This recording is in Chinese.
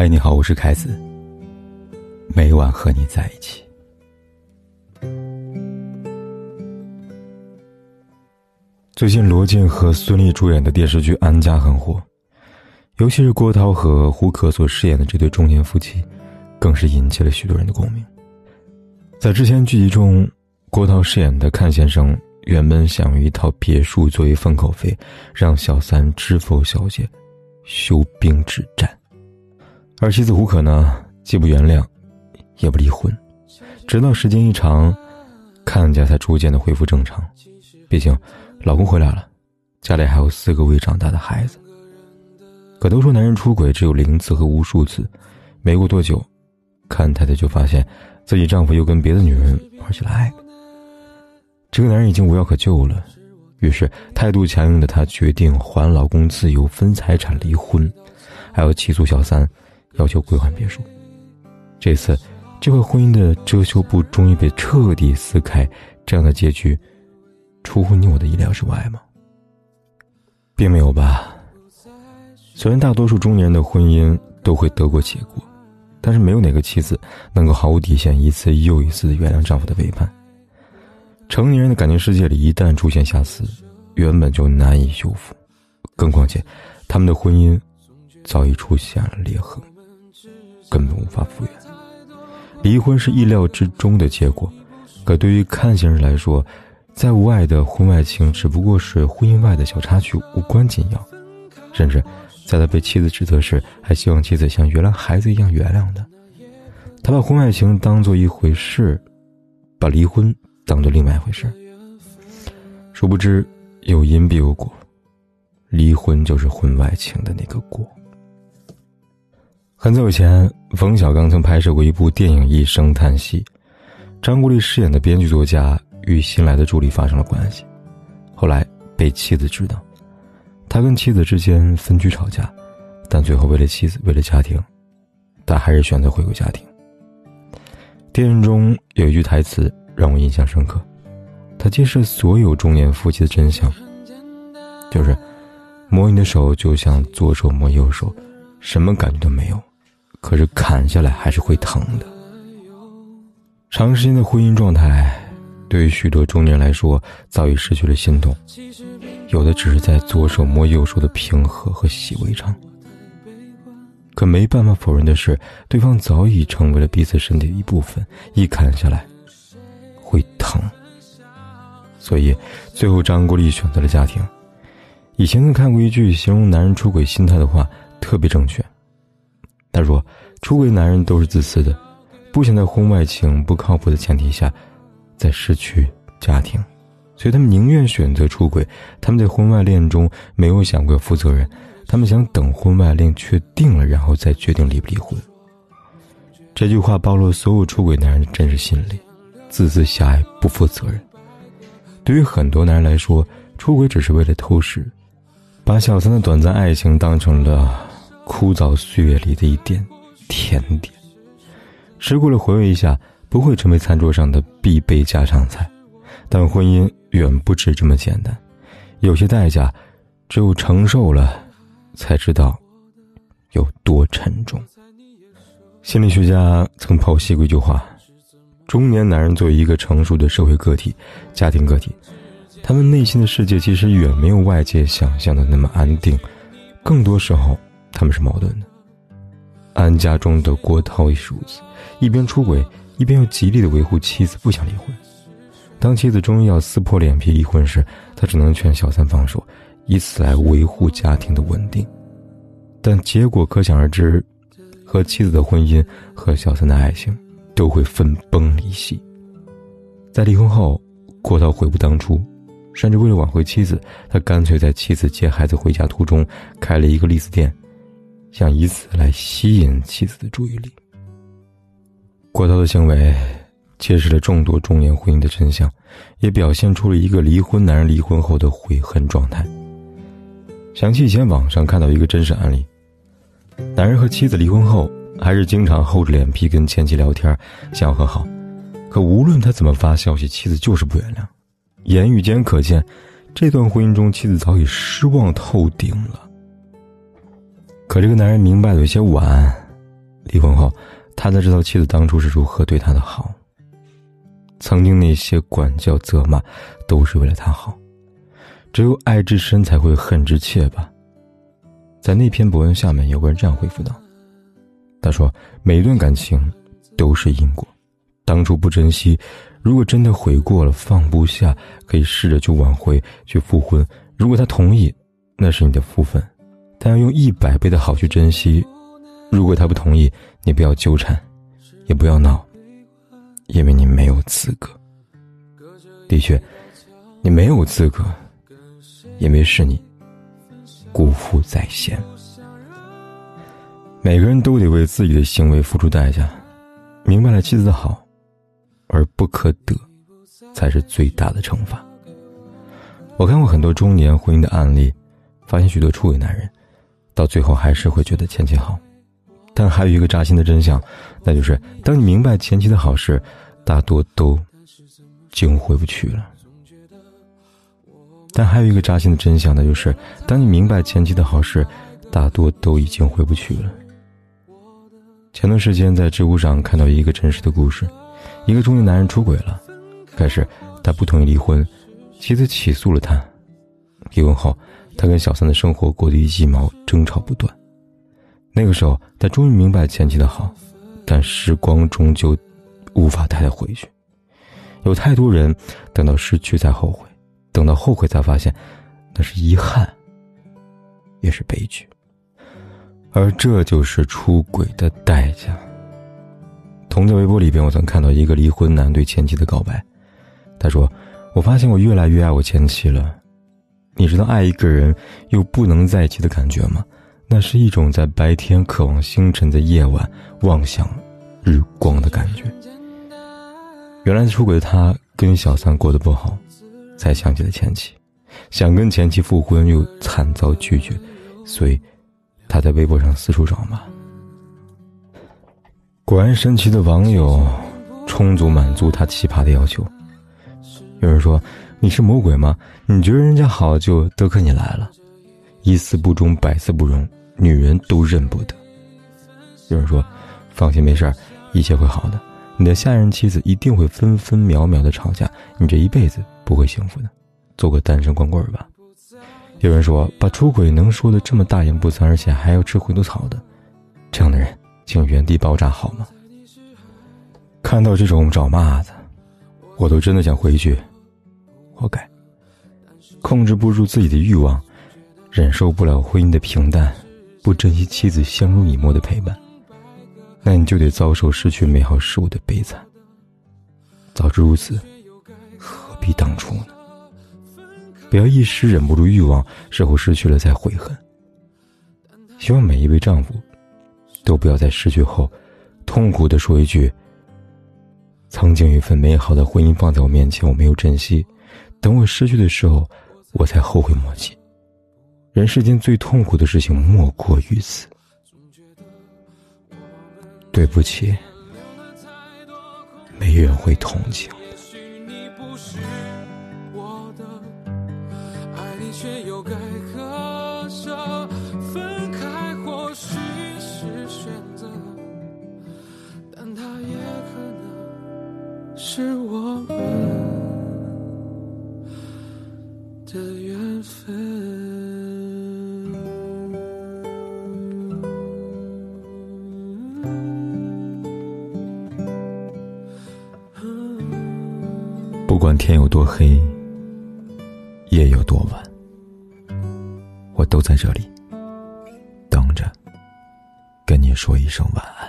嗨，你好，我是凯子。每晚和你在一起。最近罗晋和孙俪主演的电视剧《安家》很火，尤其是郭涛和胡可所饰演的这对中年夫妻，更是引起了许多人的共鸣。在之前剧集中，郭涛饰演的阚先生原本想用一套别墅作为封口费，让小三知否小姐休兵止战。而妻子胡可呢，既不原谅，也不离婚，直到时间一长，看家才逐渐的恢复正常。毕竟，老公回来了，家里还有四个未长大的孩子。可都说男人出轨只有零次和无数次，没过多久，看太太就发现自己丈夫又跟别的女人玩起了爱。这个男人已经无药可救了，于是态度强硬的她决定还老公自由、分财产、离婚，还要起诉小三。要求归还别墅。这次，这块婚姻的遮羞布终于被彻底撕开。这样的结局，出乎你我的意料之外吗？并没有吧。虽然大多数中年人的婚姻都会得过且过，但是没有哪个妻子能够毫无底线、一次又一次的原谅丈夫的背叛。成年人的感情世界里，一旦出现瑕疵，原本就难以修复，更况且，他们的婚姻早已出现了裂痕。根本无法复原，离婚是意料之中的结果。可对于阚先生来说，在无爱的婚外情只不过是婚姻外的小插曲，无关紧要。甚至在他被妻子指责时，还希望妻子像原来孩子一样原谅他。他把婚外情当做一回事，把离婚当做另外一回事。殊不知，有因必有果，离婚就是婚外情的那个果。很早以前，冯小刚曾拍摄过一部电影《一声叹息》，张国立饰演的编剧作家与新来的助理发生了关系，后来被妻子知道，他跟妻子之间分居吵架，但最后为了妻子，为了家庭，他还是选择回归家庭。电影中有一句台词让我印象深刻，他揭示所有中年夫妻的真相，就是摸你的手就像左手摸右手，什么感觉都没有。可是砍下来还是会疼的。长时间的婚姻状态，对于许多中年人来说，早已失去了心动，有的只是在左手摸右手的平和和习以为常。可没办法否认的是，对方早已成为了彼此身体的一部分，一砍下来，会疼。所以，最后张国立选择了家庭。以前曾看过一句形容男人出轨心态的话，特别正确。他说：“出轨男人都是自私的，不想在婚外情不靠谱的前提下，再失去家庭，所以他们宁愿选择出轨。他们在婚外恋中没有想过负责任，他们想等婚外恋确定了，然后再决定离不离婚。”这句话暴露了所有出轨男人的真实心理：自私、狭隘、不负责任。对于很多男人来说，出轨只是为了偷食，把小三的短暂爱情当成了。枯燥岁月里的一点甜点，吃过了回味一下，不会成为餐桌上的必备家常菜。但婚姻远不止这么简单，有些代价，只有承受了，才知道有多沉重。心理学家曾剖析过一句话：中年男人作为一个成熟的社会个体、家庭个体，他们内心的世界其实远没有外界想象的那么安定，更多时候。他们是矛盾的。安家中的郭涛也是如此，一边出轨，一边又极力的维护妻子不想离婚。当妻子终于要撕破脸皮离婚时，他只能劝小三放手，以此来维护家庭的稳定。但结果可想而知，和妻子的婚姻和小三的爱情都会分崩离析。在离婚后，郭涛悔不当初。甚至为了挽回妻子，他干脆在妻子接孩子回家途中开了一个利子店，想以此来吸引妻子的注意力。郭涛的行为揭示了众多中年婚姻的真相，也表现出了一个离婚男人离婚后的悔恨状态。想起以前网上看到一个真实案例：男人和妻子离婚后，还是经常厚着脸皮跟前妻聊天，想要和好，可无论他怎么发消息，妻子就是不原谅。言语间可见，这段婚姻中妻子早已失望透顶了。可这个男人明白的有些晚，离婚后，他才知道妻子当初是如何对他的好。曾经那些管教责骂，都是为了他好。只有爱之深，才会恨之切吧。在那篇博文下面，有个人这样回复道：“他说，每一段感情都是因果，当初不珍惜，如果真的悔过了，放不下，可以试着去挽回，去复婚。如果他同意，那是你的福分，但要用一百倍的好去珍惜。如果他不同意，你不要纠缠，也不要闹，因为你没有资格。的确，你没有资格。”因为是你辜负在先，每个人都得为自己的行为付出代价。明白了妻子的好，而不可得，才是最大的惩罚。我看过很多中年婚姻的案例，发现许多出轨男人，到最后还是会觉得前妻好。但还有一个扎心的真相，那就是当你明白前妻的好事，大多都经回不去了。但还有一个扎心的真相，那就是，当你明白前妻的好事，大多都已经回不去了。前段时间在知乎上看到一个真实的故事，一个中年男人出轨了，开始他不同意离婚，妻子起诉了他，离婚后，他跟小三的生活过得一鸡毛，争吵不断。那个时候，他终于明白前妻的好，但时光终究无法带他回去。有太多人等到失去才后悔。等到后悔才发现，那是遗憾，也是悲剧。而这就是出轨的代价。同在微博里边，我曾看到一个离婚男对前妻的告白，他说：“我发现我越来越爱我前妻了。你知道爱一个人又不能在一起的感觉吗？那是一种在白天渴望星辰，在夜晚妄想日光的感觉。原来出轨的他跟小三过得不好。”才想起了前妻，想跟前妻复婚又惨遭拒绝，所以他在微博上四处找骂。果然神奇的网友充足满足他奇葩的要求。有人说：“你是魔鬼吗？你觉得人家好就都可你来了？一丝不忠，百丝不容，女人都认不得。”有人说：“放心，没事儿，一切会好的。你的下任妻子一定会分分秒秒的吵架，你这一辈子。”不会幸福的，做个单身光棍吧。有人说，把出轨能说的这么大言不惭，而且还要吃回头草的，这样的人，请原地爆炸好吗？看到这种找骂的，我都真的想回去。活该！控制不住自己的欲望，忍受不了婚姻的平淡，不珍惜妻子相濡以沫的陪伴，那你就得遭受失去美好事物的悲惨。早知如此。何必当初呢？不要一时忍不住欲望，事后失去了再悔恨。希望每一位丈夫，都不要在失去后，痛苦的说一句：“曾经有一份美好的婚姻放在我面前，我没有珍惜，等我失去的时候，我才后悔莫及。”人世间最痛苦的事情莫过于此。对不起，没人会同情。却又该，分开或许是选择，但它也可能是我不管天有多黑，夜有多晚。我都在这里，等着，跟你说一声晚安。